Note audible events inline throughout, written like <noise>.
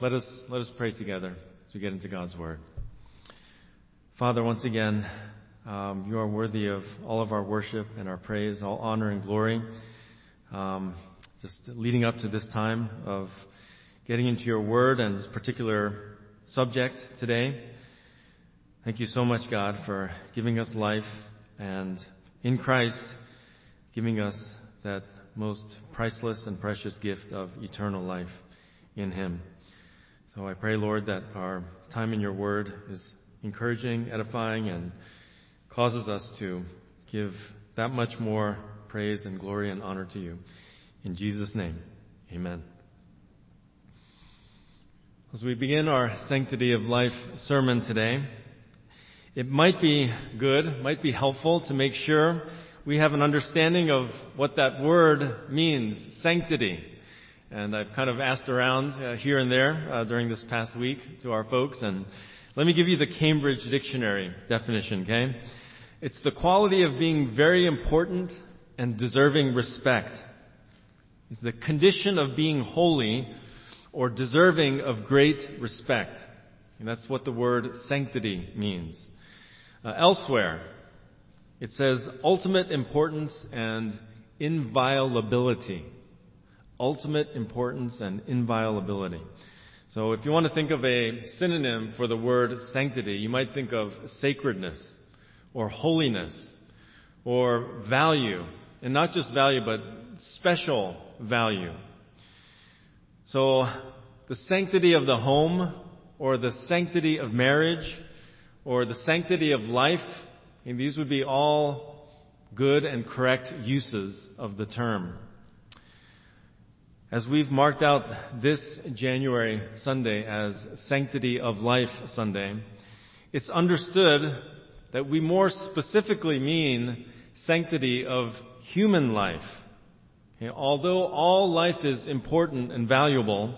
Let us, let us pray together as we get into God's Word. Father, once again, um, you are worthy of all of our worship and our praise, all honor and glory. Um, just leading up to this time of getting into your Word and this particular subject today. Thank you so much, God, for giving us life and in Christ giving us that most priceless and precious gift of eternal life in Him. So I pray, Lord, that our time in your word is encouraging, edifying, and causes us to give that much more praise and glory and honor to you. In Jesus' name, amen. As we begin our Sanctity of Life sermon today, it might be good, might be helpful to make sure we have an understanding of what that word means, sanctity. And I've kind of asked around uh, here and there uh, during this past week to our folks, and let me give you the Cambridge Dictionary definition, okay? It's the quality of being very important and deserving respect. It's the condition of being holy or deserving of great respect. And that's what the word sanctity means. Uh, elsewhere, it says ultimate importance and inviolability. Ultimate importance and inviolability. So if you want to think of a synonym for the word sanctity, you might think of sacredness or holiness or value. And not just value, but special value. So the sanctity of the home or the sanctity of marriage or the sanctity of life and these would be all good and correct uses of the term. As we've marked out this January Sunday as Sanctity of Life Sunday, it's understood that we more specifically mean sanctity of human life. Okay, although all life is important and valuable,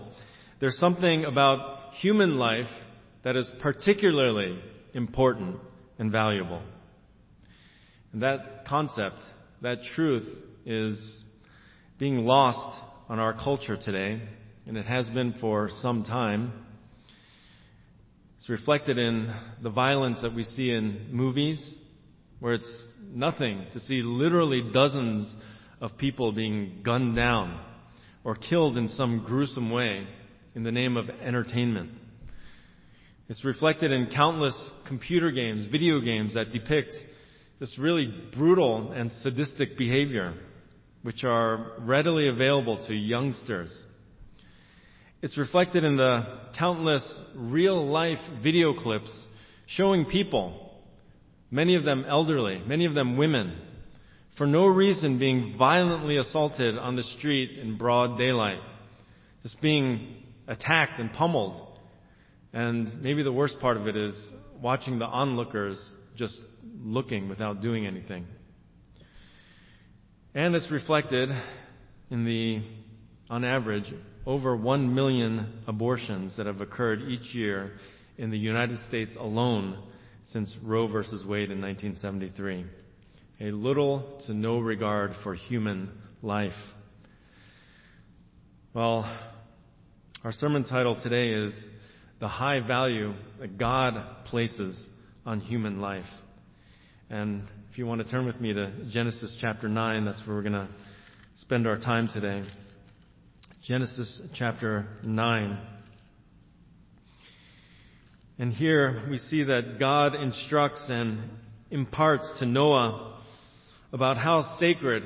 there's something about human life that is particularly important and valuable. And that concept, that truth is being lost on our culture today, and it has been for some time. It's reflected in the violence that we see in movies, where it's nothing to see literally dozens of people being gunned down or killed in some gruesome way in the name of entertainment. It's reflected in countless computer games, video games that depict this really brutal and sadistic behavior, which are readily available to youngsters. It's reflected in the countless real life video clips showing people, many of them elderly, many of them women, for no reason being violently assaulted on the street in broad daylight, just being attacked and pummeled. And maybe the worst part of it is watching the onlookers just looking without doing anything. And it's reflected in the, on average, over 1 million abortions that have occurred each year in the United States alone since Roe v. Wade in 1973. A little to no regard for human life. Well, our sermon title today is The High Value That God Places on Human Life. And if you want to turn with me to Genesis chapter 9, that's where we're going to spend our time today. Genesis chapter 9. And here we see that God instructs and imparts to Noah about how sacred,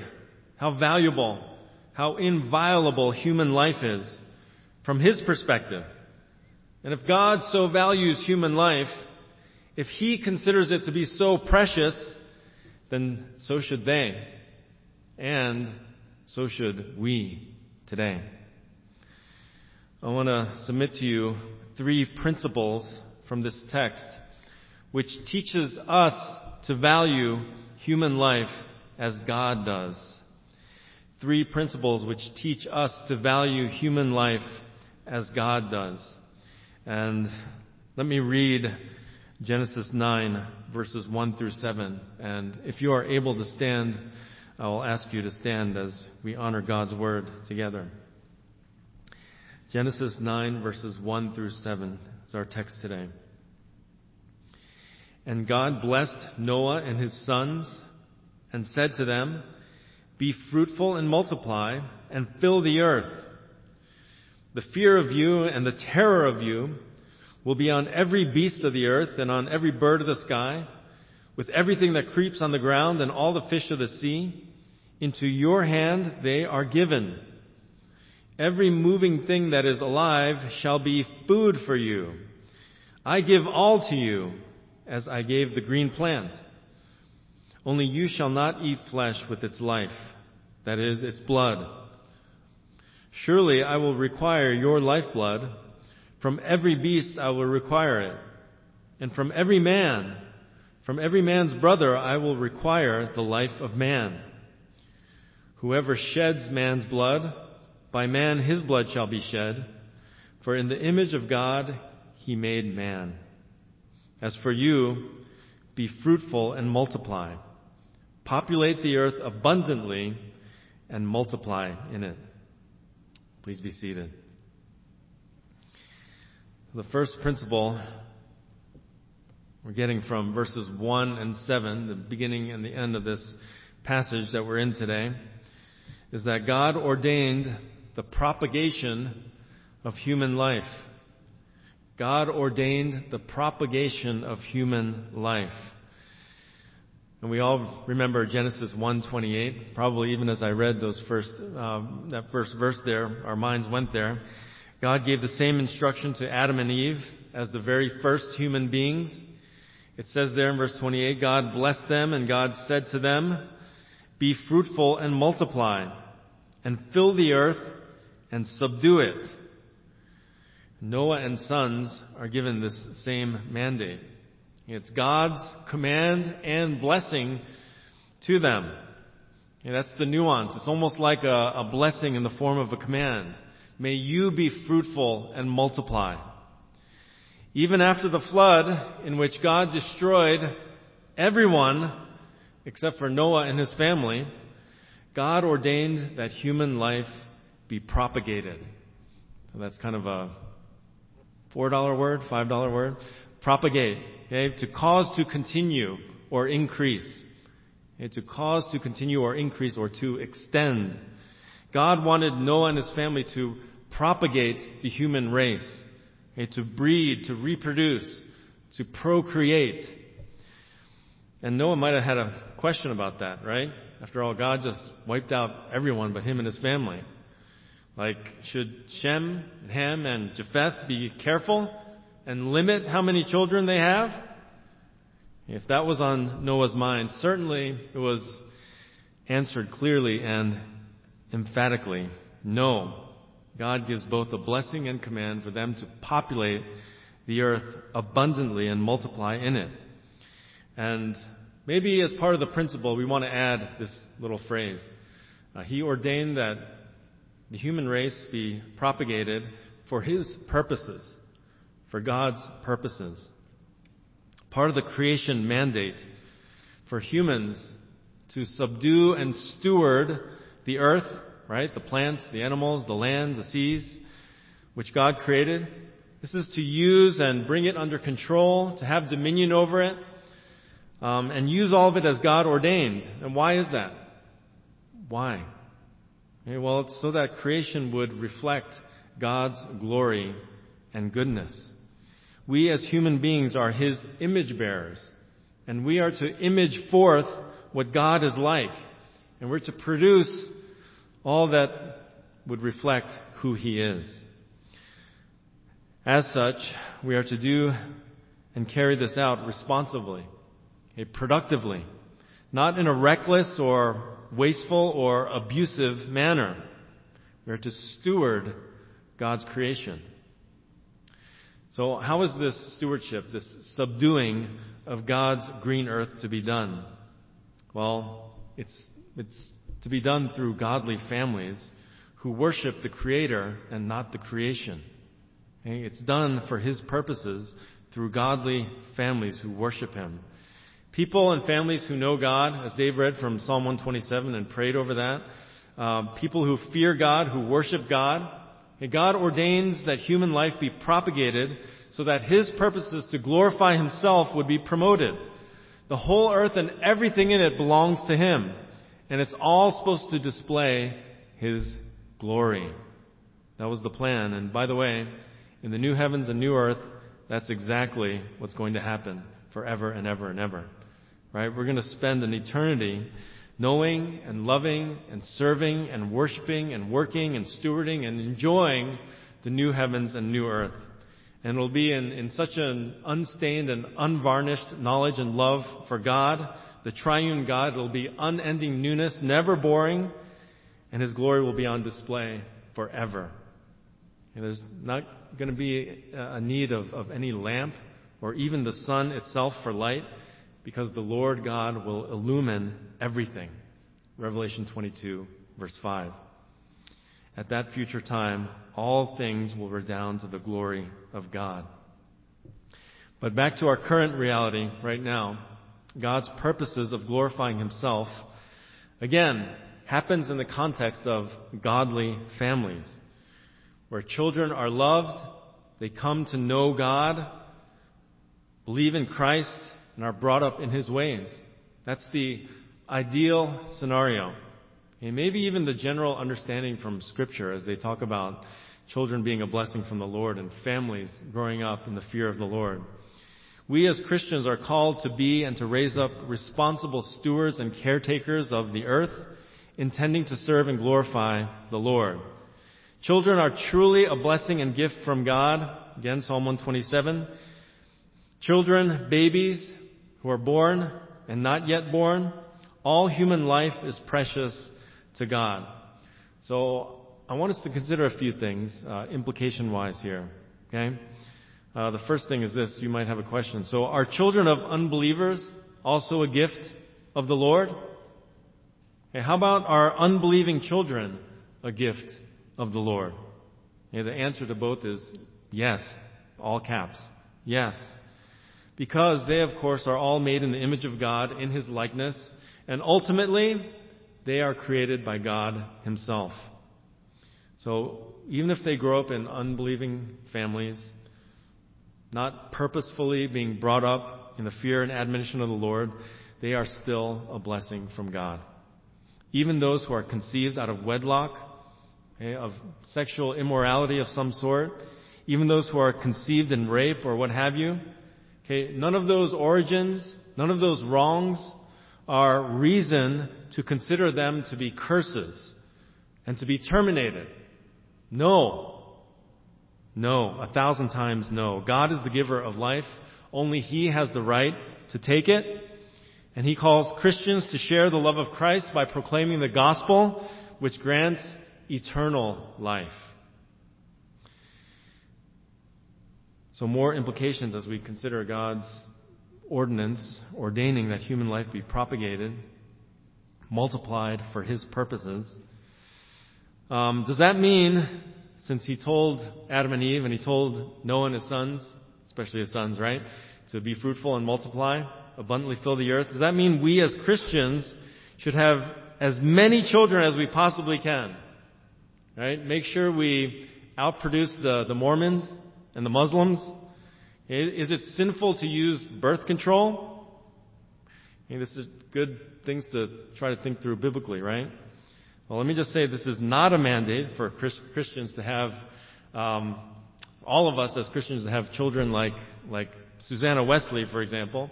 how valuable, how inviolable human life is from his perspective. And if God so values human life, if he considers it to be so precious, then so should they. And so should we today. I want to submit to you three principles from this text which teaches us to value human life as God does. Three principles which teach us to value human life as God does. And let me read Genesis 9, verses 1 through 7. And if you are able to stand, I will ask you to stand as we honor God's word together. Genesis 9 verses 1 through 7 is our text today. And God blessed Noah and his sons and said to them, Be fruitful and multiply and fill the earth. The fear of you and the terror of you will be on every beast of the earth and on every bird of the sky, with everything that creeps on the ground and all the fish of the sea. Into your hand they are given. Every moving thing that is alive shall be food for you. I give all to you as I gave the green plant. Only you shall not eat flesh with its life, that is, its blood. Surely I will require your lifeblood. From every beast I will require it. And from every man, from every man's brother I will require the life of man. Whoever sheds man's blood, by man his blood shall be shed, for in the image of God he made man. As for you, be fruitful and multiply. Populate the earth abundantly and multiply in it. Please be seated. The first principle we're getting from verses 1 and 7, the beginning and the end of this passage that we're in today, is that God ordained the propagation of human life. God ordained the propagation of human life. And we all remember Genesis 1:28. Probably even as I read those first um, that first verse there, our minds went there. God gave the same instruction to Adam and Eve as the very first human beings. It says there in verse 28, God blessed them and God said to them, "Be fruitful and multiply, and fill the earth and subdue it." Noah and sons are given this same mandate. It's God's command and blessing to them. And that's the nuance. It's almost like a, a blessing in the form of a command. May you be fruitful and multiply. Even after the flood, in which God destroyed everyone except for Noah and his family, God ordained that human life be propagated. So that's kind of a $4 word, $5 word. Propagate. Okay? To cause to continue or increase. Okay? To cause to continue or increase or to extend. God wanted Noah and his family to propagate the human race. Okay? To breed, to reproduce, to procreate. And Noah might have had a question about that, right? After all, God just wiped out everyone but him and his family. Like, should Shem, Ham, and Japheth be careful and limit how many children they have? If that was on Noah's mind, certainly it was answered clearly and emphatically. No. God gives both a blessing and command for them to populate the earth abundantly and multiply in it. And maybe as part of the principle, we want to add this little phrase. Uh, he ordained that the human race be propagated for His purposes, for God's purposes. Part of the creation mandate for humans to subdue and steward the earth, right? The plants, the animals, the lands, the seas, which God created. This is to use and bring it under control, to have dominion over it, um, and use all of it as God ordained. And why is that? Why? Okay, well, it's so that creation would reflect God's glory and goodness. We as human beings are His image bearers, and we are to image forth what God is like, and we're to produce all that would reflect who He is. As such, we are to do and carry this out responsibly, okay, productively, not in a reckless or wasteful or abusive manner. We are to steward God's creation. So how is this stewardship, this subduing of God's green earth to be done? Well, it's, it's to be done through godly families who worship the Creator and not the creation. It's done for His purposes through godly families who worship Him. People and families who know God, as Dave read from Psalm 127 and prayed over that. Um, people who fear God, who worship God, God ordains that human life be propagated so that His purposes to glorify Himself would be promoted. The whole earth and everything in it belongs to Him. And it's all supposed to display His glory. That was the plan. And by the way, in the new heavens and new earth, that's exactly what's going to happen forever and ever and ever. Right? We're going to spend an eternity knowing and loving and serving and worshiping and working and stewarding and enjoying the new heavens and new earth. And it'll be in, in such an unstained and unvarnished knowledge and love for God, the triune God. It'll be unending newness, never boring, and His glory will be on display forever. And there's not going to be a need of, of any lamp or even the sun itself for light because the Lord God will illumine everything. Revelation 22, verse 5. At that future time, all things will redound to the glory of God. But back to our current reality right now, God's purposes of glorifying Himself, again, happens in the context of godly families, where children are loved, they come to know God, believe in Christ, and are brought up in His ways. That's the ideal scenario. And maybe even the general understanding from Scripture as they talk about children being a blessing from the Lord and families growing up in the fear of the Lord. We as Christians are called to be and to raise up responsible stewards and caretakers of the earth, intending to serve and glorify the Lord. Children are truly a blessing and gift from God. Again, Psalm 127. Children, babies who are born and not yet born, all human life is precious to God. So I want us to consider a few things, uh, implication wise here. Okay? Uh, the first thing is this. You might have a question. So are children of unbelievers also a gift of the Lord? Okay, how about are unbelieving children a gift of the Lord? Okay, the answer to both is yes. All caps. Yes. Because they, of course, are all made in the image of God, in His likeness, and ultimately, they are created by God Himself. So, even if they grow up in unbelieving families, not purposefully being brought up in the fear and admonition of the Lord, they are still a blessing from God. Even those who are conceived out of wedlock, okay, of sexual immorality of some sort, even those who are conceived in rape or what have you, okay, none of those origins, none of those wrongs are reason to consider them to be curses and to be terminated. No. No. A thousand times no. God is the giver of life. Only He has the right to take it. And He calls Christians to share the love of Christ by proclaiming the gospel, which grants eternal life. So more implications as we consider God's ordinance ordaining that human life be propagated, multiplied for His purposes. Um, does that mean, since He told Adam and Eve and He told Noah and his sons, especially his sons, right, to be fruitful and multiply, abundantly fill the earth, does that mean we as Christians should have as many children as we possibly can? Right? Make sure we outproduce the, the Mormons and the Muslims is it sinful to use birth control? I mean, this is good things to try to think through biblically, right? Well, let me just say this is not a mandate for Christians to have, um, all of us as Christians to have children like, like Susanna Wesley, for example,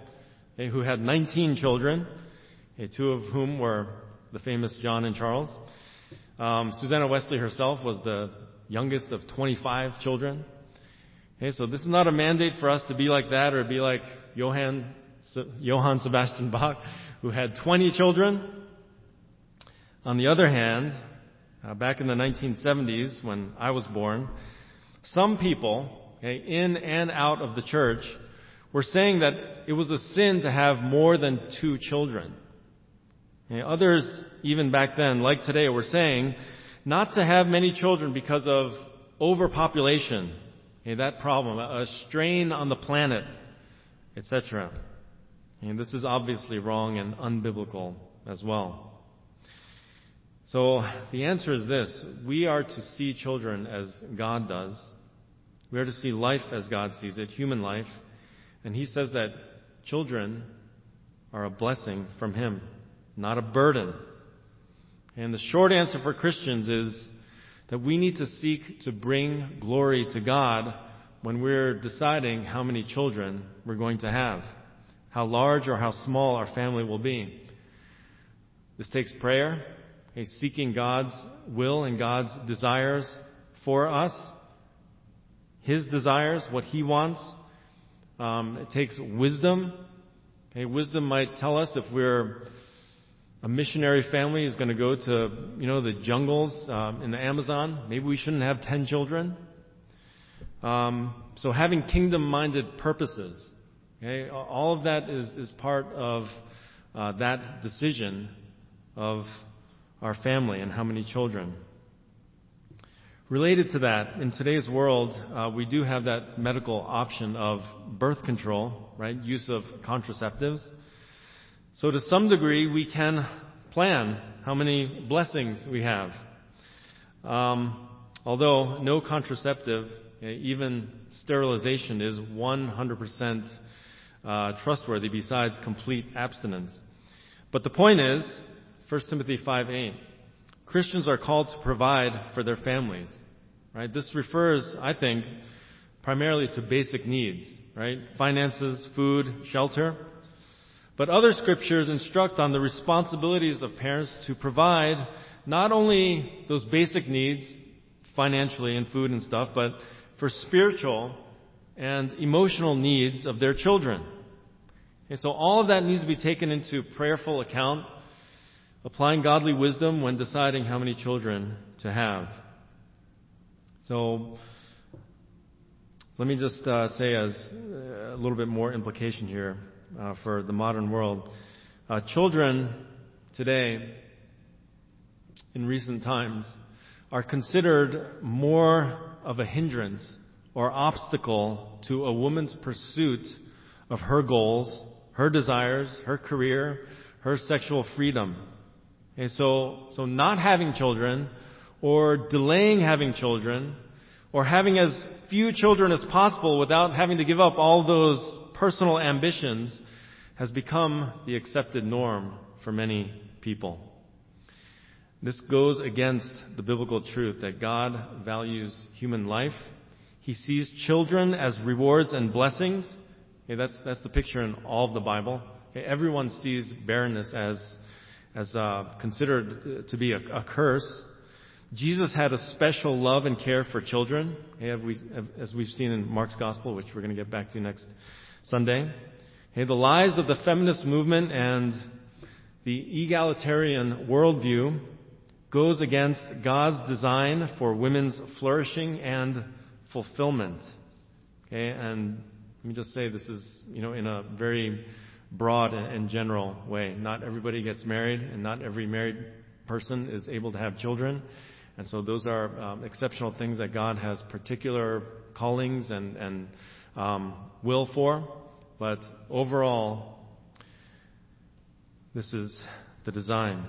okay, who had 19 children, okay, two of whom were the famous John and Charles. Um, Susanna Wesley herself was the youngest of 25 children. Okay, so this is not a mandate for us to be like that or be like Johann, Johann Sebastian Bach, who had 20 children. On the other hand, uh, back in the 1970s when I was born, some people, okay, in and out of the church, were saying that it was a sin to have more than two children. Others, even back then, like today, were saying not to have many children because of overpopulation Okay, that problem, a strain on the planet, etc. And this is obviously wrong and unbiblical as well. So the answer is this. We are to see children as God does. We are to see life as God sees it, human life. And He says that children are a blessing from Him, not a burden. And the short answer for Christians is that we need to seek to bring glory to God when we're deciding how many children we're going to have, how large or how small our family will be. This takes prayer, okay, seeking God's will and God's desires for us, His desires, what He wants. Um, it takes wisdom. Okay, wisdom might tell us if we're a missionary family is going to go to, you know, the jungles um, in the Amazon. Maybe we shouldn't have ten children. Um, so having kingdom-minded purposes, okay, all of that is is part of uh, that decision of our family and how many children. Related to that, in today's world, uh, we do have that medical option of birth control, right? Use of contraceptives. So to some degree, we can plan how many blessings we have. Um, although no contraceptive, even sterilization, is 100% uh, trustworthy besides complete abstinence. But the point is, 1 Timothy 5:8, Christians are called to provide for their families. Right? This refers, I think, primarily to basic needs, right? Finances, food, shelter. But other scriptures instruct on the responsibilities of parents to provide not only those basic needs, financially and food and stuff, but for spiritual and emotional needs of their children. Okay, so all of that needs to be taken into prayerful account, applying godly wisdom when deciding how many children to have. So, let me just uh, say as uh, a little bit more implication here uh, for the modern world. Uh, children today, in recent times, are considered more of a hindrance or obstacle to a woman's pursuit of her goals, her desires, her career, her sexual freedom. Okay, so, so not having children or delaying having children or having as few children as possible without having to give up all those personal ambitions has become the accepted norm for many people. This goes against the biblical truth that God values human life. He sees children as rewards and blessings. Okay, that's, that's the picture in all of the Bible. Okay, everyone sees barrenness as, as uh, considered to be a, a, curse. Jesus had a special love and care for children, as we've seen in Mark's Gospel, which we're going to get back to next Sunday. Okay, the lies of the feminist movement and the egalitarian worldview goes against God's design for women's flourishing and fulfillment. Okay, and let me just say this is, you know, in a very broad and general way. Not everybody gets married, and not every married person is able to have children. And so those are um, exceptional things that God has particular callings and, and um, will for. But overall, this is the design.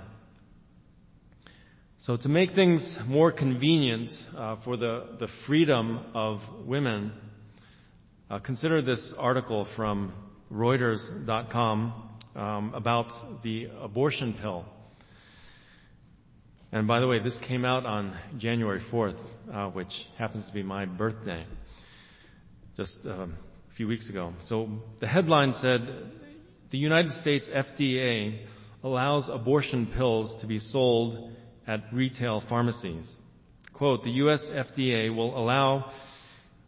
So to make things more convenient uh, for the, the freedom of women, uh, consider this article from Reuters.com um, about the abortion pill. And by the way, this came out on January 4th, uh, which happens to be my birthday. Just um, a few weeks ago. So the headline said the United States FDA allows abortion pills to be sold at retail pharmacies. Quote, the U.S. FDA will allow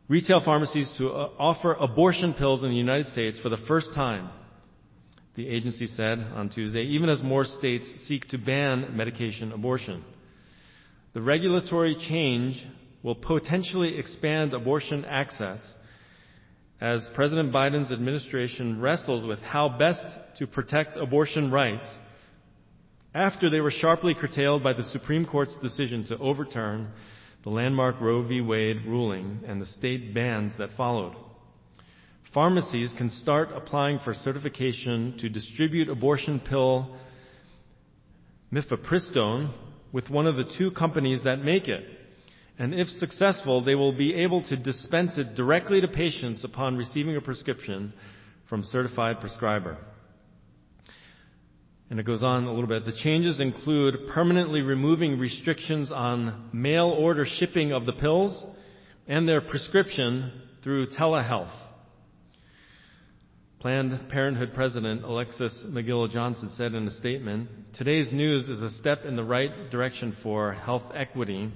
retail pharmacies to uh, offer abortion pills in the United States for the first time, the agency said on Tuesday, even as more states seek to ban medication abortion. The regulatory change will potentially expand abortion access as President Biden's administration wrestles with how best to protect abortion rights after they were sharply curtailed by the Supreme Court's decision to overturn the landmark Roe v. Wade ruling and the state bans that followed. Pharmacies can start applying for certification to distribute abortion pill mifepristone, with one of the two companies that make it. And if successful, they will be able to dispense it directly to patients upon receiving a prescription from certified prescriber. And it goes on a little bit. The changes include permanently removing restrictions on mail order shipping of the pills and their prescription through telehealth. Planned Parenthood President Alexis McGill Johnson said in a statement, Today's news is a step in the right direction for health equity.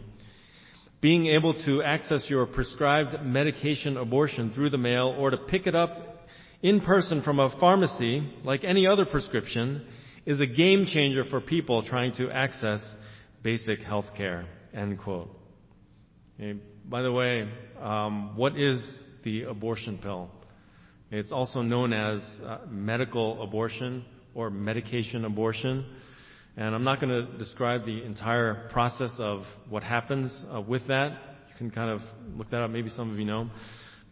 Being able to access your prescribed medication abortion through the mail or to pick it up in person from a pharmacy like any other prescription is a game changer for people trying to access basic health care. End quote. Okay. By the way, um, what is the abortion pill? It's also known as uh, medical abortion or medication abortion. And I'm not going to describe the entire process of what happens uh, with that. You can kind of look that up. Maybe some of you know.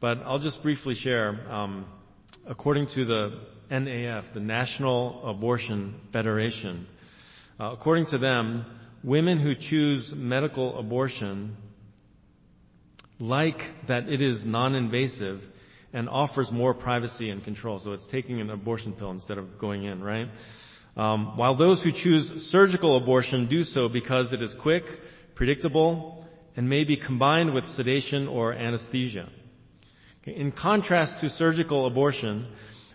But I'll just briefly share. Um, according to the NAF, the National Abortion Federation. Uh, according to them, women who choose medical abortion like that it is non-invasive and offers more privacy and control. So it's taking an abortion pill instead of going in, right? Um, while those who choose surgical abortion do so because it is quick, predictable, and may be combined with sedation or anesthesia. In contrast to surgical abortion,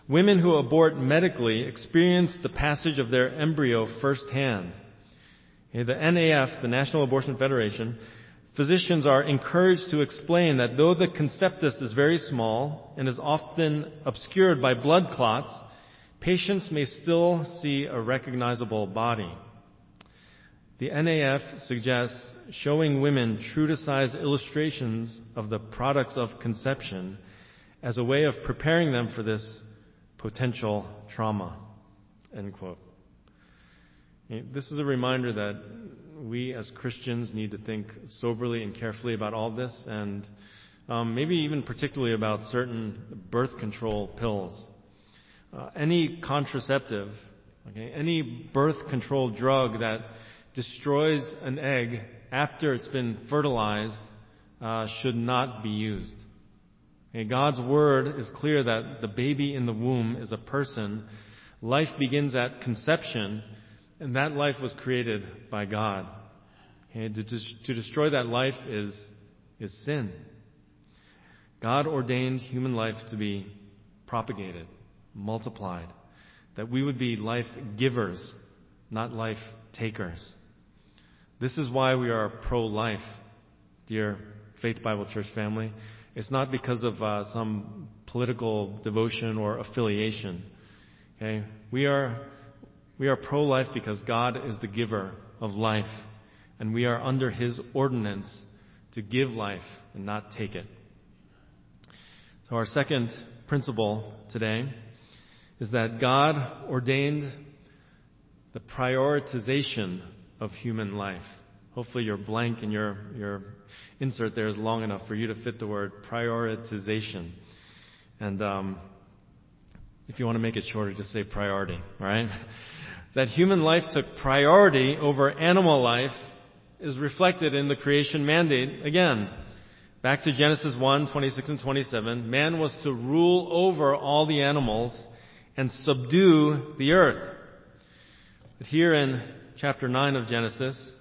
Women who abort medically experience the passage of their embryo firsthand. The NAF, the National Abortion Federation, physicians are encouraged to explain that though the conceptus is very small and is often obscured by blood clots, patients may still see a recognizable body. The NAF suggests showing women true to size illustrations of the products of conception as a way of preparing them for this potential trauma. End quote. This is a reminder that we as Christians need to think soberly and carefully about all this and um, maybe even particularly about certain birth control pills. Uh, any contraceptive, okay, any birth control drug that destroys an egg after it's been fertilized uh, should not be used. God's word is clear that the baby in the womb is a person. Life begins at conception, and that life was created by God. To, to destroy that life is, is sin. God ordained human life to be propagated, multiplied, that we would be life givers, not life takers. This is why we are pro life, dear Faith Bible Church family. It's not because of uh, some political devotion or affiliation. Okay? We are, we are pro-life because God is the giver of life. And we are under His ordinance to give life and not take it. So our second principle today is that God ordained the prioritization of human life. Hopefully you're blank and your, your insert there is long enough for you to fit the word prioritization. And um, if you want to make it shorter, just say priority, right? That human life took priority over animal life is reflected in the creation mandate again. Back to Genesis 1, 26 and 27. Man was to rule over all the animals and subdue the earth. But here in chapter 9 of Genesis,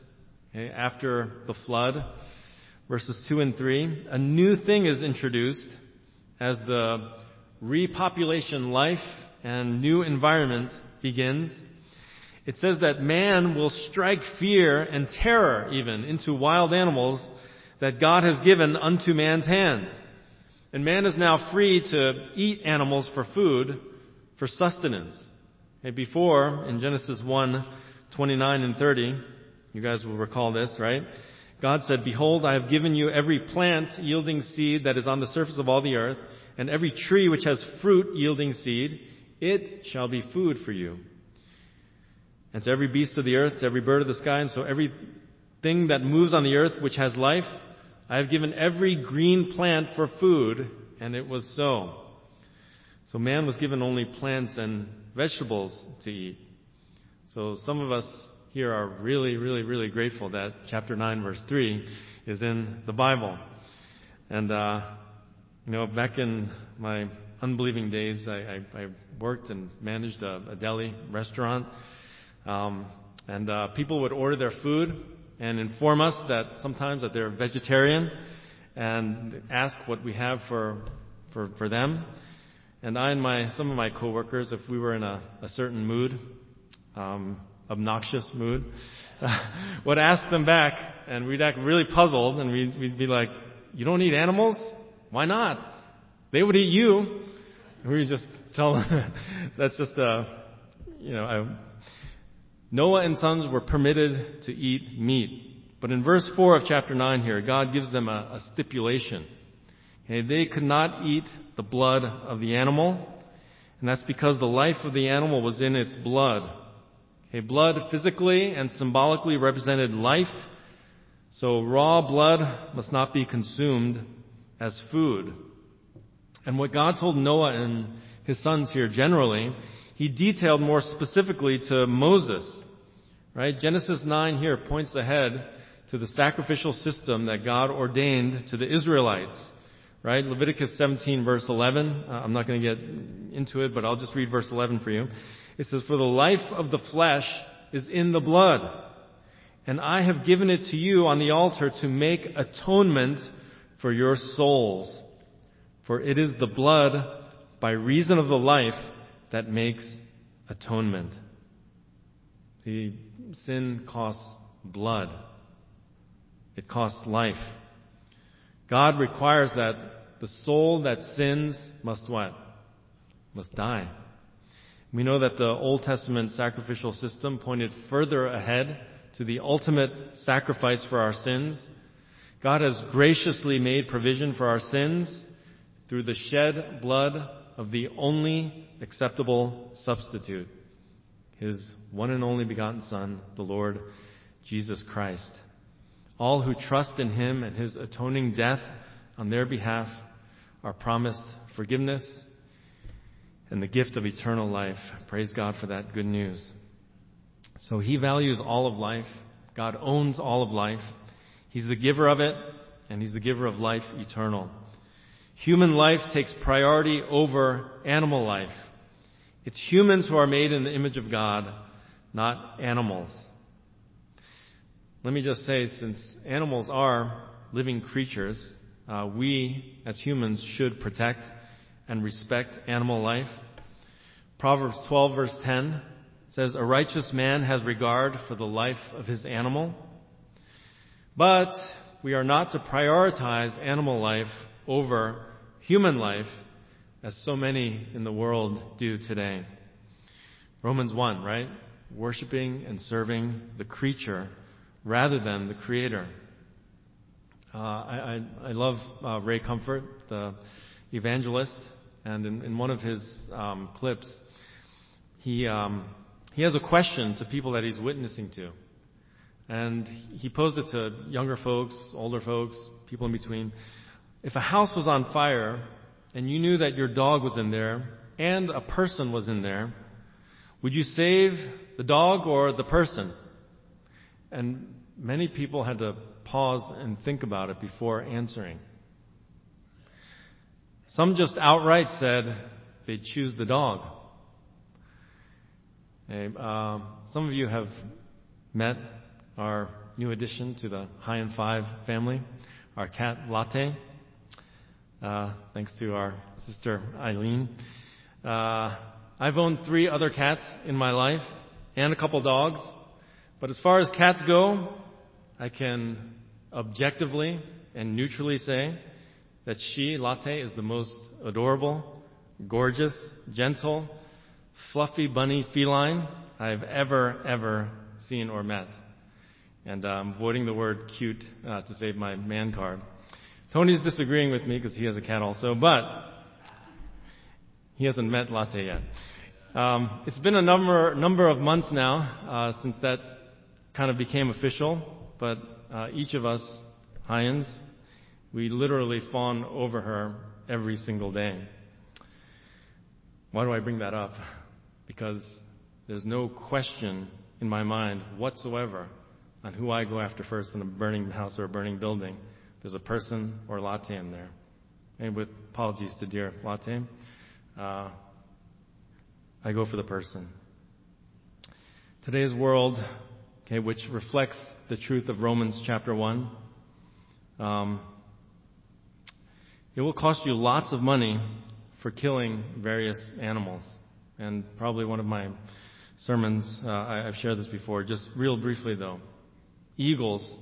okay, after the flood, verses 2 and 3, a new thing is introduced as the repopulation life and new environment begins. It says that man will strike fear and terror even into wild animals that God has given unto man's hand. And man is now free to eat animals for food, for sustenance. And before, in Genesis 1, 29 and 30, you guys will recall this, right? God said, Behold, I have given you every plant yielding seed that is on the surface of all the earth, and every tree which has fruit yielding seed, it shall be food for you. And to every beast of the earth, to every bird of the sky, and so every thing that moves on the earth which has life, I have given every green plant for food, and it was so. So man was given only plants and vegetables to eat. So some of us here are really, really, really grateful that chapter 9, verse 3 is in the Bible. And, uh, you know, back in my unbelieving days, I, I, I worked and managed a, a deli restaurant. Um, and uh, people would order their food and inform us that sometimes that they're vegetarian and ask what we have for, for, for them. And I and my, some of my coworkers, if we were in a, a certain mood, um, obnoxious mood, <laughs> would ask them back, and we'd act really puzzled, and we'd, we'd be like, "You don't eat animals? Why not? They would eat you." And we just tell them <laughs> that's just a, you know, a, Noah and sons were permitted to eat meat. But in verse 4 of chapter 9 here, God gives them a, a stipulation. Okay, they could not eat the blood of the animal, and that's because the life of the animal was in its blood. Okay, blood physically and symbolically represented life, so raw blood must not be consumed as food. And what God told Noah and his sons here generally, he detailed more specifically to Moses. Right? Genesis 9 here points ahead to the sacrificial system that God ordained to the Israelites. Right? Leviticus 17 verse 11. Uh, I'm not going to get into it, but I'll just read verse 11 for you. It says, For the life of the flesh is in the blood, and I have given it to you on the altar to make atonement for your souls. For it is the blood by reason of the life that makes atonement. See, sin costs blood. It costs life. God requires that the soul that sins must what? Must die. We know that the Old Testament sacrificial system pointed further ahead to the ultimate sacrifice for our sins. God has graciously made provision for our sins through the shed blood of the only acceptable substitute, His one and only begotten Son, the Lord Jesus Christ. All who trust in Him and His atoning death on their behalf are promised forgiveness and the gift of eternal life. Praise God for that good news. So He values all of life. God owns all of life. He's the giver of it, and He's the giver of life eternal. Human life takes priority over animal life. It's humans who are made in the image of God, not animals. Let me just say, since animals are living creatures, uh, we as humans should protect and respect animal life. Proverbs 12 verse 10 says, A righteous man has regard for the life of his animal. But we are not to prioritize animal life over human life as so many in the world do today. Romans 1, right? Worshipping and serving the creature rather than the creator. Uh, I, I, I, love uh, Ray Comfort, the evangelist, and in, in one of his um, clips, he, um, he has a question to people that he's witnessing to. And he posed it to younger folks, older folks, people in between. If a house was on fire and you knew that your dog was in there and a person was in there, would you save the dog or the person? And many people had to pause and think about it before answering. Some just outright said they'd choose the dog. Uh, some of you have met our new addition to the High and Five family, our cat Latte uh, thanks to our sister Eileen. Uh, I've owned three other cats in my life and a couple dogs. But as far as cats go, I can objectively and neutrally say that she, Latte, is the most adorable, gorgeous, gentle, fluffy bunny feline I've ever, ever seen or met. And I'm um, avoiding the word cute uh, to save my man card. Tony's disagreeing with me because he has a cat also, but he hasn't met Latte yet. Um, it's been a number number of months now uh, since that kind of became official, but uh, each of us, Hyans, we literally fawn over her every single day. Why do I bring that up? Because there's no question in my mind whatsoever on who I go after first in a burning house or a burning building. There's a person or in there. And with apologies to dear latte, uh, I go for the person. Today's world, okay, which reflects the truth of Romans chapter 1, um, it will cost you lots of money for killing various animals. And probably one of my sermons, uh, I, have shared this before, just real briefly though. Eagles,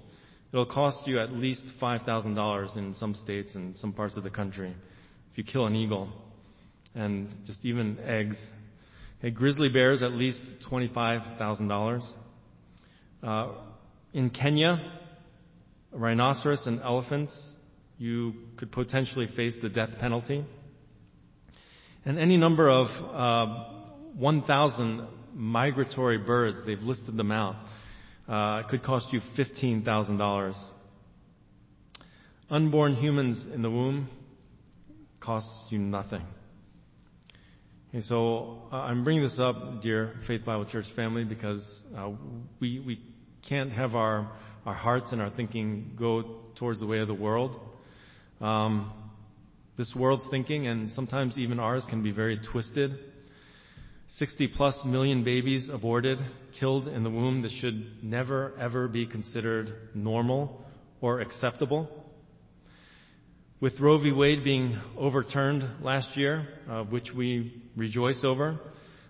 it'll cost you at least $5,000 in some states and some parts of the country if you kill an eagle. And just even eggs. Okay, grizzly bears, at least $25,000. Uh, in Kenya, rhinoceros and elephants, you could potentially face the death penalty. And any number of uh, 1,000 migratory birds, they've listed them out, uh, could cost you $15,000. Unborn humans in the womb costs you nothing. Okay, so uh, I'm bringing this up, dear Faith Bible Church family, because uh, we we can't have our our hearts and our thinking go towards the way of the world. Um, this world's thinking, and sometimes even ours, can be very twisted. 60 plus million babies aborted, killed in the womb that should never ever be considered normal or acceptable. With Roe v. Wade being overturned last year, uh, which we rejoice over,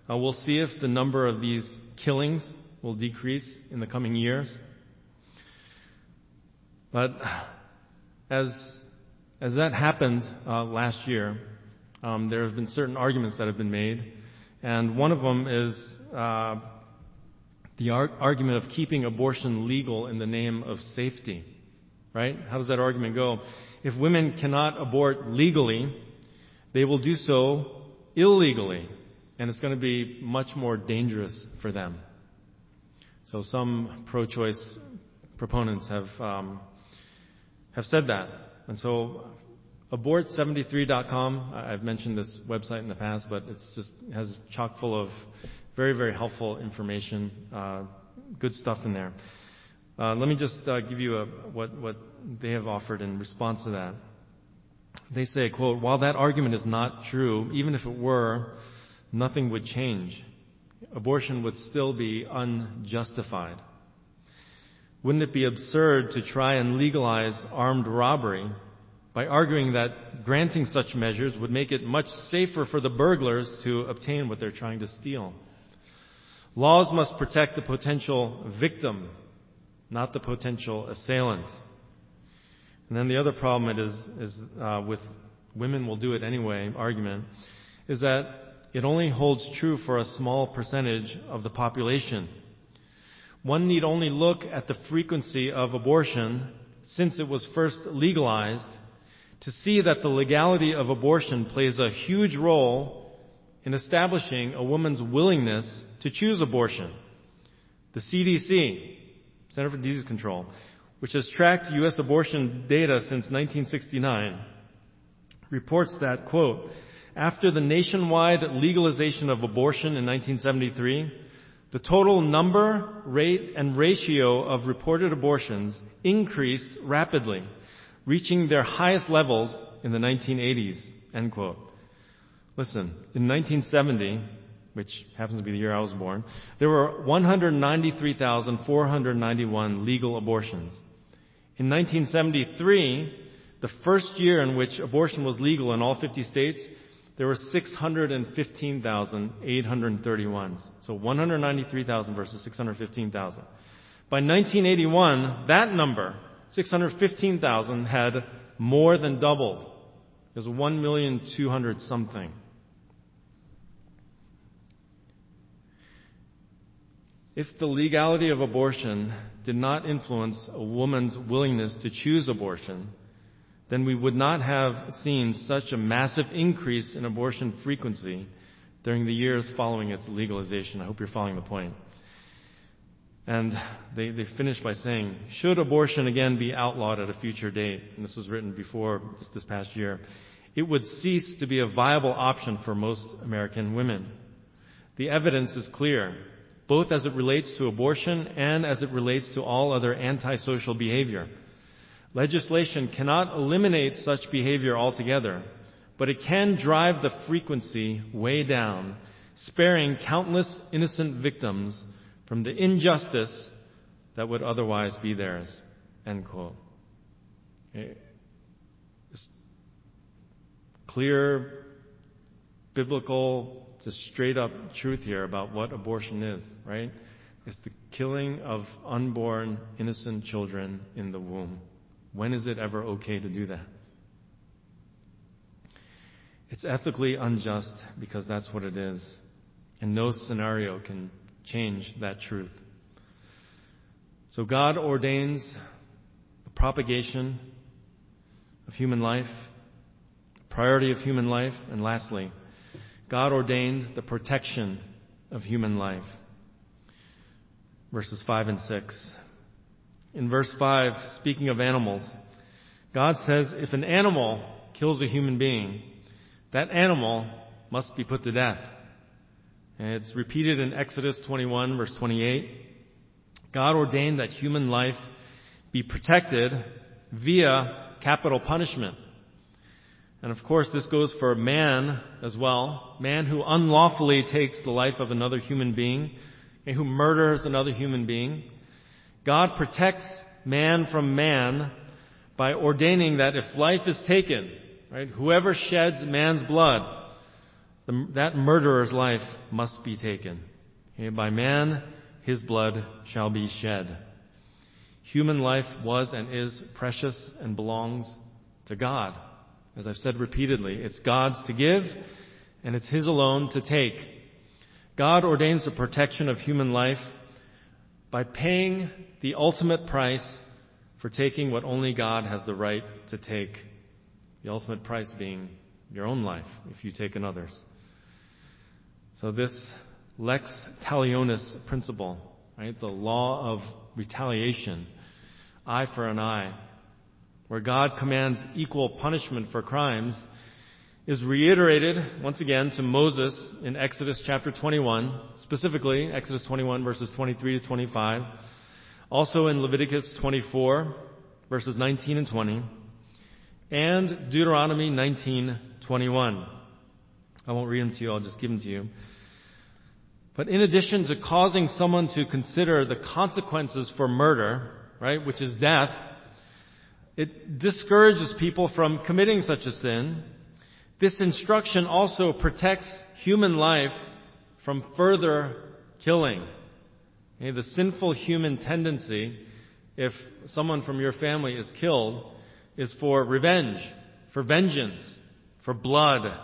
uh, we'll see if the number of these killings will decrease in the coming years. But as as that happened uh, last year, um, there have been certain arguments that have been made, and one of them is uh, the ar- argument of keeping abortion legal in the name of safety. Right? How does that argument go? If women cannot abort legally, they will do so illegally, and it's going to be much more dangerous for them. So some pro-choice proponents have um, have said that. So abort73.com, I've mentioned this website in the past, but it's just has chock full of very, very helpful information, uh, good stuff in there. Uh, let me just uh, give you what they have offered in response to that. They say, quote, while that argument is not true, even if it were, nothing would change. Abortion would still be unjustified. Wouldn't it be absurd to try and legalize armed robbery by arguing that granting such measures would make it much safer for the burglars to obtain what they're trying to steal? Laws must protect the potential victim, not the potential assailant. And then the other problem is, is uh, with women will do it anyway argument is that it only holds true for a small percentage of the population. One need only look at the frequency of abortion since it was first legalized to see that the legality of abortion plays a huge role in establishing a woman's willingness to choose abortion. The CDC, Center for Disease Control, which has tracked U.S. abortion data since 1969, reports that, quote, after the nationwide legalization of abortion in 1973, the total number, rate, and ratio of reported abortions increased rapidly, reaching their highest levels in the 1980s. End quote. Listen, in 1970, which happens to be the year I was born, there were 193,491 legal abortions. In 1973, the first year in which abortion was legal in all 50 states, there were 615,831. So 193,000 versus 615,000. By 1981, that number, 615,000, had more than doubled. It was 1,200 something. If the legality of abortion did not influence a woman's willingness to choose abortion, then we would not have seen such a massive increase in abortion frequency during the years following its legalization. I hope you're following the point. And they, they finish by saying, should abortion again be outlawed at a future date, and this was written before just this past year, it would cease to be a viable option for most American women. The evidence is clear. both as it relates to abortion and as it relates to all other antisocial behavior. Legislation cannot eliminate such behavior altogether, but it can drive the frequency way down, sparing countless innocent victims from the injustice that would otherwise be theirs. End quote. Eh, clear biblical, just straight up truth here about what abortion is, right? It's the killing of unborn innocent children in the womb. When is it ever okay to do that? It's ethically unjust because that's what it is. And no scenario can change that truth. So God ordains the propagation of human life, priority of human life, and lastly, God ordained the protection of human life. Verses 5 and 6. In verse 5, speaking of animals, God says if an animal kills a human being, that animal must be put to death. And it's repeated in Exodus 21 verse 28. God ordained that human life be protected via capital punishment. And of course, this goes for man as well. Man who unlawfully takes the life of another human being and who murders another human being. God protects man from man by ordaining that if life is taken, right, whoever sheds man's blood, the, that murderer's life must be taken. Okay, by man, his blood shall be shed. Human life was and is precious and belongs to God. As I've said repeatedly, it's God's to give and it's His alone to take. God ordains the protection of human life by paying the ultimate price for taking what only God has the right to take. The ultimate price being your own life if you take another's. So this lex talionis principle, right, the law of retaliation, eye for an eye, where God commands equal punishment for crimes, is reiterated once again to Moses in Exodus chapter 21, specifically Exodus 21 verses 23 to 25, also in Leviticus 24 verses 19 and 20, and Deuteronomy 19:21. I won't read them to you, I'll just give them to you. But in addition to causing someone to consider the consequences for murder, right, which is death, it discourages people from committing such a sin. This instruction also protects human life from further killing. Okay, the sinful human tendency, if someone from your family is killed, is for revenge, for vengeance, for blood.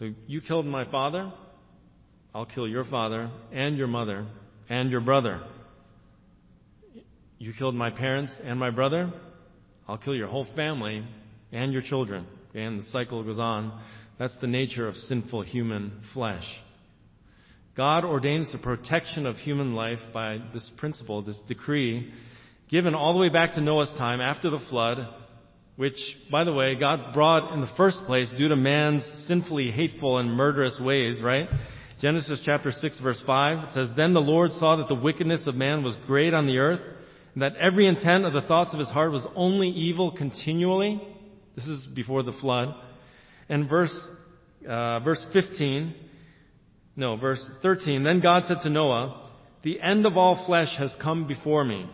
So you killed my father, I'll kill your father and your mother and your brother. You killed my parents and my brother. I'll kill your whole family and your children. And the cycle goes on. That's the nature of sinful human flesh. God ordains the protection of human life by this principle, this decree, given all the way back to Noah's time after the flood, which, by the way, God brought in the first place due to man's sinfully hateful and murderous ways, right? Genesis chapter 6 verse 5, it says, Then the Lord saw that the wickedness of man was great on the earth, and that every intent of the thoughts of his heart was only evil continually. This is before the flood. And verse, uh, verse 15, no, verse 13, then God said to Noah, the end of all flesh has come before me,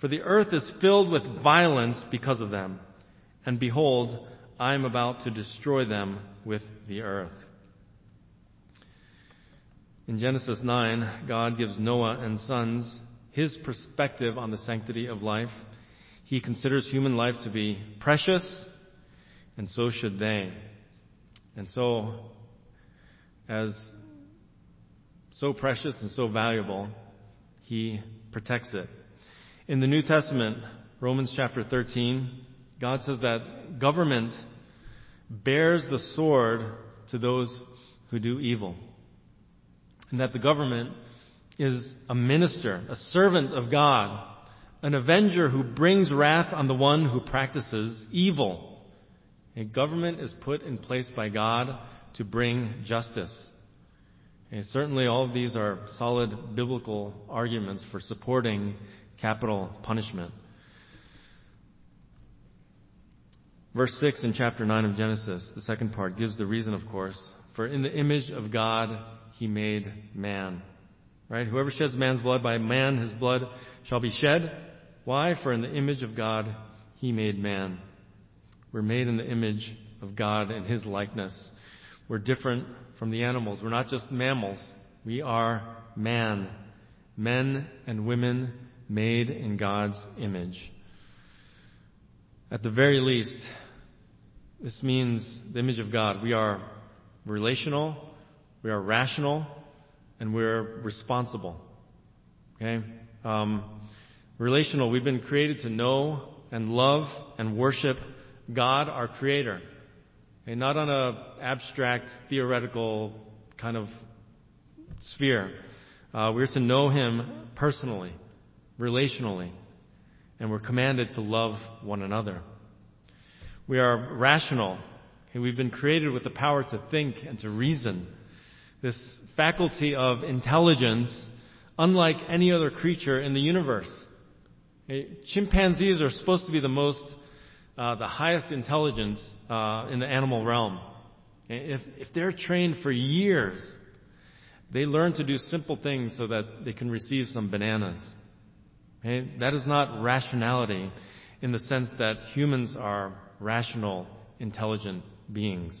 for the earth is filled with violence because of them. And behold, I am about to destroy them with the earth. In Genesis 9, God gives Noah and sons his perspective on the sanctity of life. He considers human life to be precious, and so should they. And so, as so precious and so valuable, he protects it. In the New Testament, Romans chapter 13, God says that government bears the sword to those who do evil. And that the government is a minister, a servant of God, an avenger who brings wrath on the one who practices evil. A government is put in place by God to bring justice. And certainly all of these are solid biblical arguments for supporting capital punishment. Verse 6 in chapter 9 of Genesis, the second part, gives the reason, of course. For in the image of God he made man. Right? Whoever sheds man's blood, by man his blood shall be shed. Why? For in the image of God he made man. We're made in the image of God and his likeness. We're different from the animals. We're not just mammals. We are man. Men and women made in God's image. At the very least, this means the image of God. We are relational, we are rational, and we're responsible. Okay? Um, relational, we've been created to know and love and worship God, our Creator. Okay? Not on an abstract, theoretical kind of sphere. Uh, we're to know Him personally, relationally, and we're commanded to love one another. We are rational. Okay? We've been created with the power to think and to reason. This faculty of intelligence, unlike any other creature in the universe. Chimpanzees are supposed to be the most, uh, the highest intelligence uh, in the animal realm. If, if they're trained for years, they learn to do simple things so that they can receive some bananas. Okay? That is not rationality in the sense that humans are rational, intelligent beings.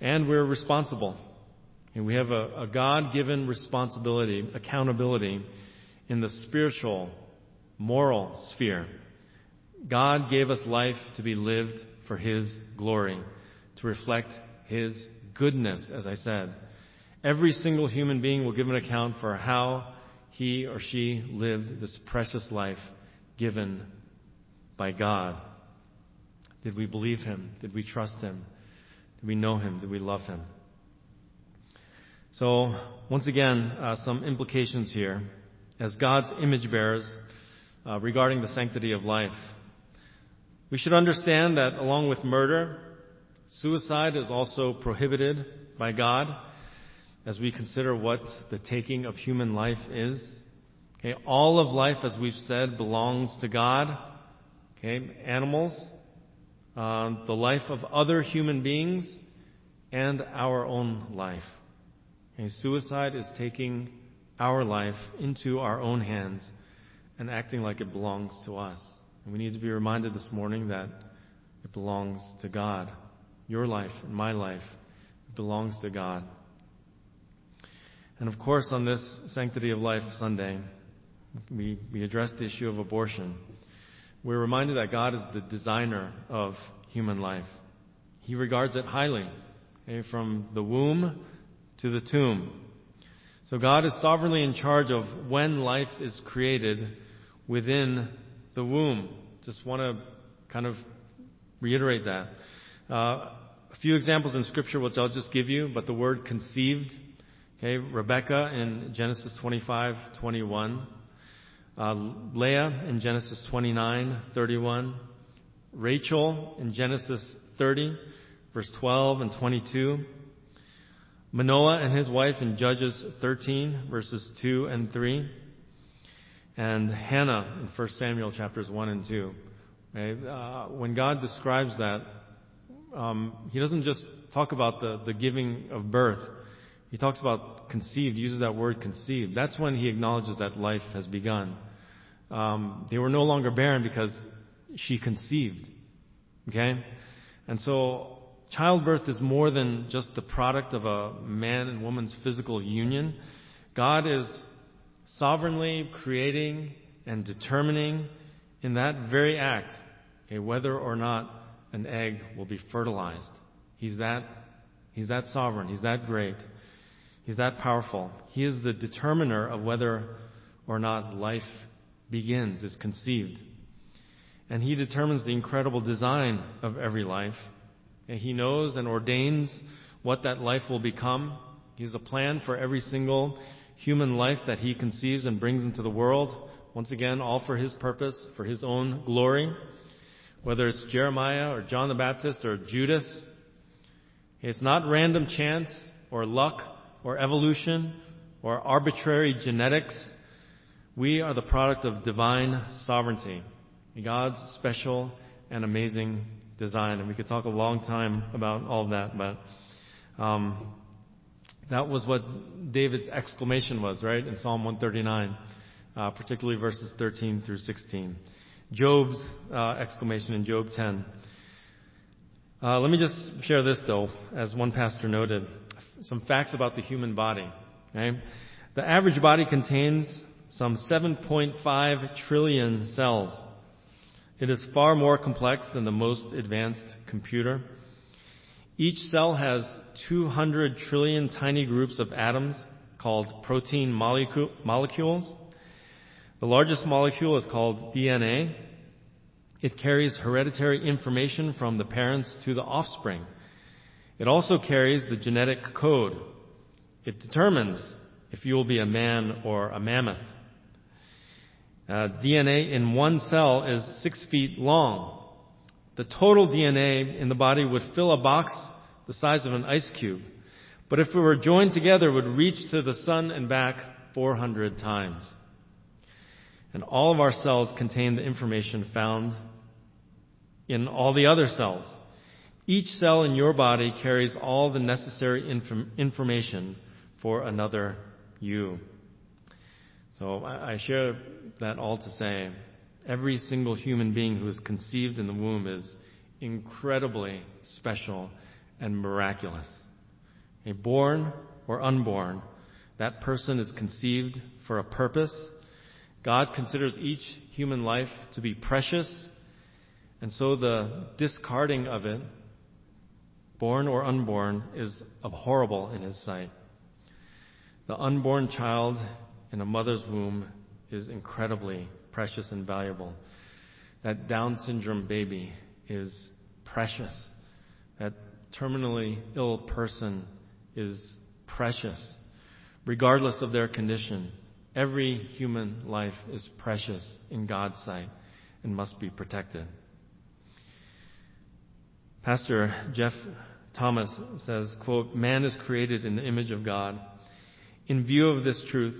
And we're responsible. And we have a, a God given responsibility, accountability in the spiritual, moral sphere. God gave us life to be lived for His glory, to reflect His goodness, as I said. Every single human being will give an account for how he or she lived this precious life given by God. Did we believe Him? Did we trust Him? Did we know Him? Did we love Him? So, once again, uh, some implications here. As God's image bearers uh, regarding the sanctity of life, we should understand that along with murder, suicide is also prohibited by God as we consider what the taking of human life is. Okay, all of life, as we've said, belongs to God. Okay, animals, uh, the life of other human beings, and our own life. Okay, suicide is taking our life into our own hands and acting like it belongs to us. And we need to be reminded this morning that it belongs to God. Your life and my life belongs to God. And of course, on this Sanctity of Life Sunday, we, we address the issue of abortion. We're reminded that God is the designer of human life. He regards it highly, okay, from the womb to the tomb. So God is sovereignly in charge of when life is created within the womb. Just want to kind of reiterate that. Uh, a few examples in Scripture, which I'll just give you, but the word conceived Okay, Rebecca in Genesis 25, 21. Uh, Leah in Genesis 29, 31. Rachel in Genesis 30, verse 12 and 22. Manoah and his wife in Judges 13, verses 2 and 3. And Hannah in 1 Samuel chapters 1 and 2. Okay? Uh, when God describes that, um, He doesn't just talk about the, the giving of birth he talks about conceived, uses that word conceived. That's when he acknowledges that life has begun. Um, they were no longer barren because she conceived. Okay? And so, childbirth is more than just the product of a man and woman's physical union. God is sovereignly creating and determining in that very act okay, whether or not an egg will be fertilized. He's that, he's that sovereign. He's that great. He's that powerful. He is the determiner of whether or not life begins, is conceived. And He determines the incredible design of every life. And He knows and ordains what that life will become. He has a plan for every single human life that He conceives and brings into the world. Once again, all for His purpose, for His own glory. Whether it's Jeremiah or John the Baptist or Judas, it's not random chance or luck or evolution or arbitrary genetics. We are the product of divine sovereignty, God's special and amazing design. And we could talk a long time about all of that, but um, that was what David's exclamation was, right, in Psalm 139, uh, particularly verses 13 through 16. Job's uh, exclamation in Job 10. Uh, let me just share this, though, as one pastor noted, some facts about the human body. Okay? The average body contains some 7.5 trillion cells. It is far more complex than the most advanced computer. Each cell has 200 trillion tiny groups of atoms called protein molecules. The largest molecule is called DNA. It carries hereditary information from the parents to the offspring. It also carries the genetic code. It determines if you will be a man or a mammoth. Uh, DNA in one cell is six feet long. The total DNA in the body would fill a box the size of an ice cube. But if we were joined together, would reach to the sun and back 400 times. And all of our cells contain the information found in all the other cells. Each cell in your body carries all the necessary inf- information for another you. So I, I share that all to say every single human being who is conceived in the womb is incredibly special and miraculous. A born or unborn, that person is conceived for a purpose. God considers each human life to be precious, and so the discarding of it, born or unborn, is abhorrible in His sight. The unborn child in a mother's womb is incredibly precious and valuable. That Down syndrome baby is precious. That terminally ill person is precious. Regardless of their condition, every human life is precious in God's sight and must be protected. Pastor Jeff Thomas says, quote, Man is created in the image of God. In view of this truth,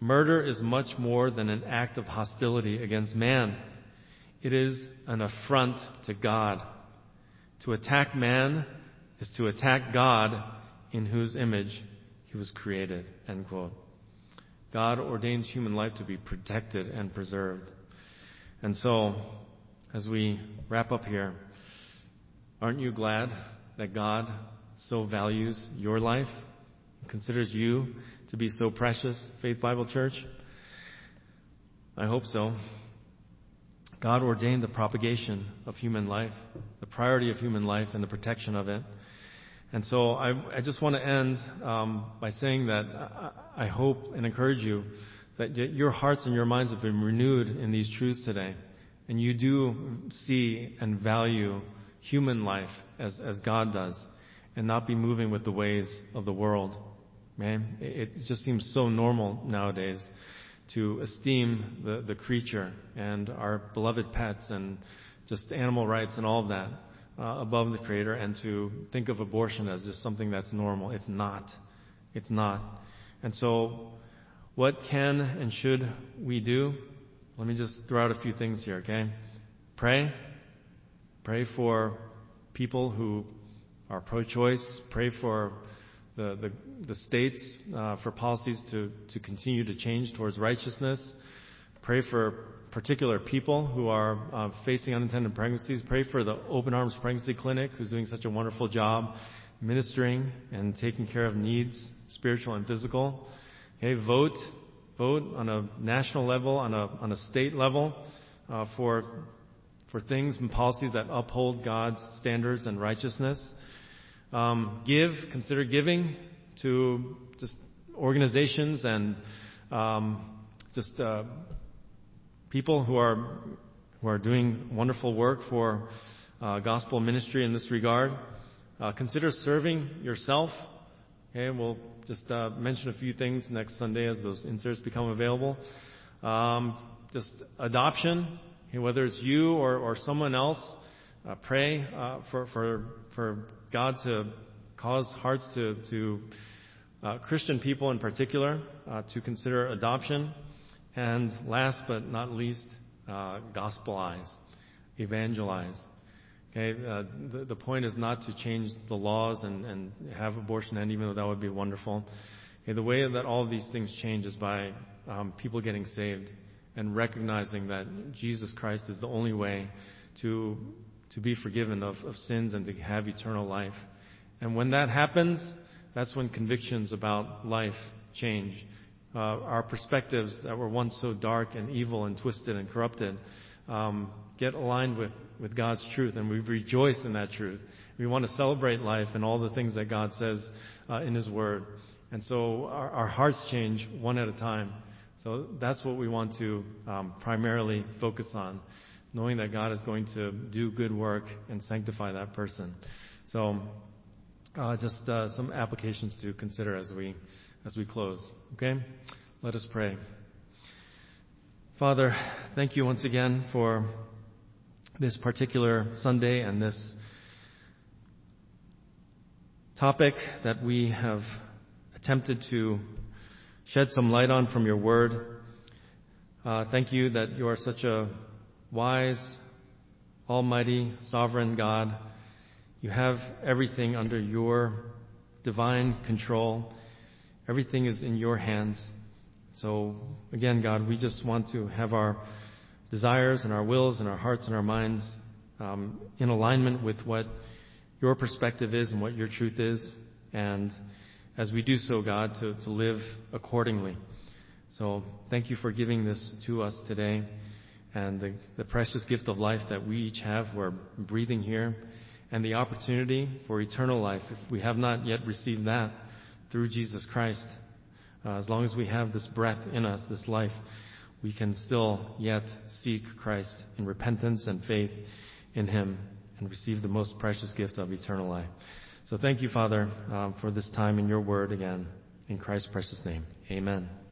Murder is much more than an act of hostility against man. It is an affront to God. To attack man is to attack God in whose image he was created. End quote. God ordains human life to be protected and preserved. And so, as we wrap up here, aren't you glad that God so values your life, considers you to be so precious, Faith Bible Church? I hope so. God ordained the propagation of human life, the priority of human life, and the protection of it. And so I, I just want to end um, by saying that I, I hope and encourage you that your hearts and your minds have been renewed in these truths today. And you do see and value human life as, as God does, and not be moving with the ways of the world. Man, it just seems so normal nowadays to esteem the, the creature and our beloved pets and just animal rights and all of that uh, above the Creator and to think of abortion as just something that's normal. It's not. It's not. And so, what can and should we do? Let me just throw out a few things here, okay? Pray. Pray for people who are pro choice. Pray for the, the, states uh, for policies to, to continue to change towards righteousness. Pray for particular people who are uh, facing unintended pregnancies. Pray for the Open Arms Pregnancy Clinic, who's doing such a wonderful job ministering and taking care of needs, spiritual and physical. Okay, vote, vote on a national level, on a on a state level, uh, for for things and policies that uphold God's standards and righteousness. Um, give, consider giving to just organizations and um, just uh, people who are who are doing wonderful work for uh, gospel ministry in this regard. Uh, consider serving yourself. Okay, we'll just uh, mention a few things next Sunday as those inserts become available. Um, just adoption, okay, whether it's you or, or someone else, uh, pray uh, for for for God to cause hearts to, to uh, Christian people in particular uh, to consider adoption. And last but not least, uh, gospelize, evangelize. Okay, uh, the, the point is not to change the laws and, and have abortion end, even though that would be wonderful. Okay, the way that all of these things change is by um, people getting saved and recognizing that Jesus Christ is the only way to to be forgiven of, of sins and to have eternal life. And when that happens, that's when convictions about life change. Uh, our perspectives that were once so dark and evil and twisted and corrupted um, get aligned with, with God's truth, and we rejoice in that truth. We want to celebrate life and all the things that God says uh, in His Word. And so our, our, hearts change one at a time. So that's what we want to um, primarily focus on knowing that God is going to do good work and sanctify that person. So, uh, just uh, some applications to consider as we as we close. Okay, let us pray. Father, thank you once again for this particular Sunday and this topic that we have attempted to shed some light on from your word. Uh, thank you that you are such a wise, almighty, sovereign God. You have everything under your divine control. Everything is in your hands. So, again, God, we just want to have our desires and our wills and our hearts and our minds um, in alignment with what your perspective is and what your truth is. And as we do so, God, to, to live accordingly. So, thank you for giving this to us today and the, the precious gift of life that we each have. We're breathing here, and the opportunity for eternal life, if we have not yet received that through Jesus Christ. Uh, as long as we have this breath in us, this life, we can still yet seek Christ in repentance and faith in Him and receive the most precious gift of eternal life. So thank you, Father, um, for this time in your word again. In Christ's precious name. Amen.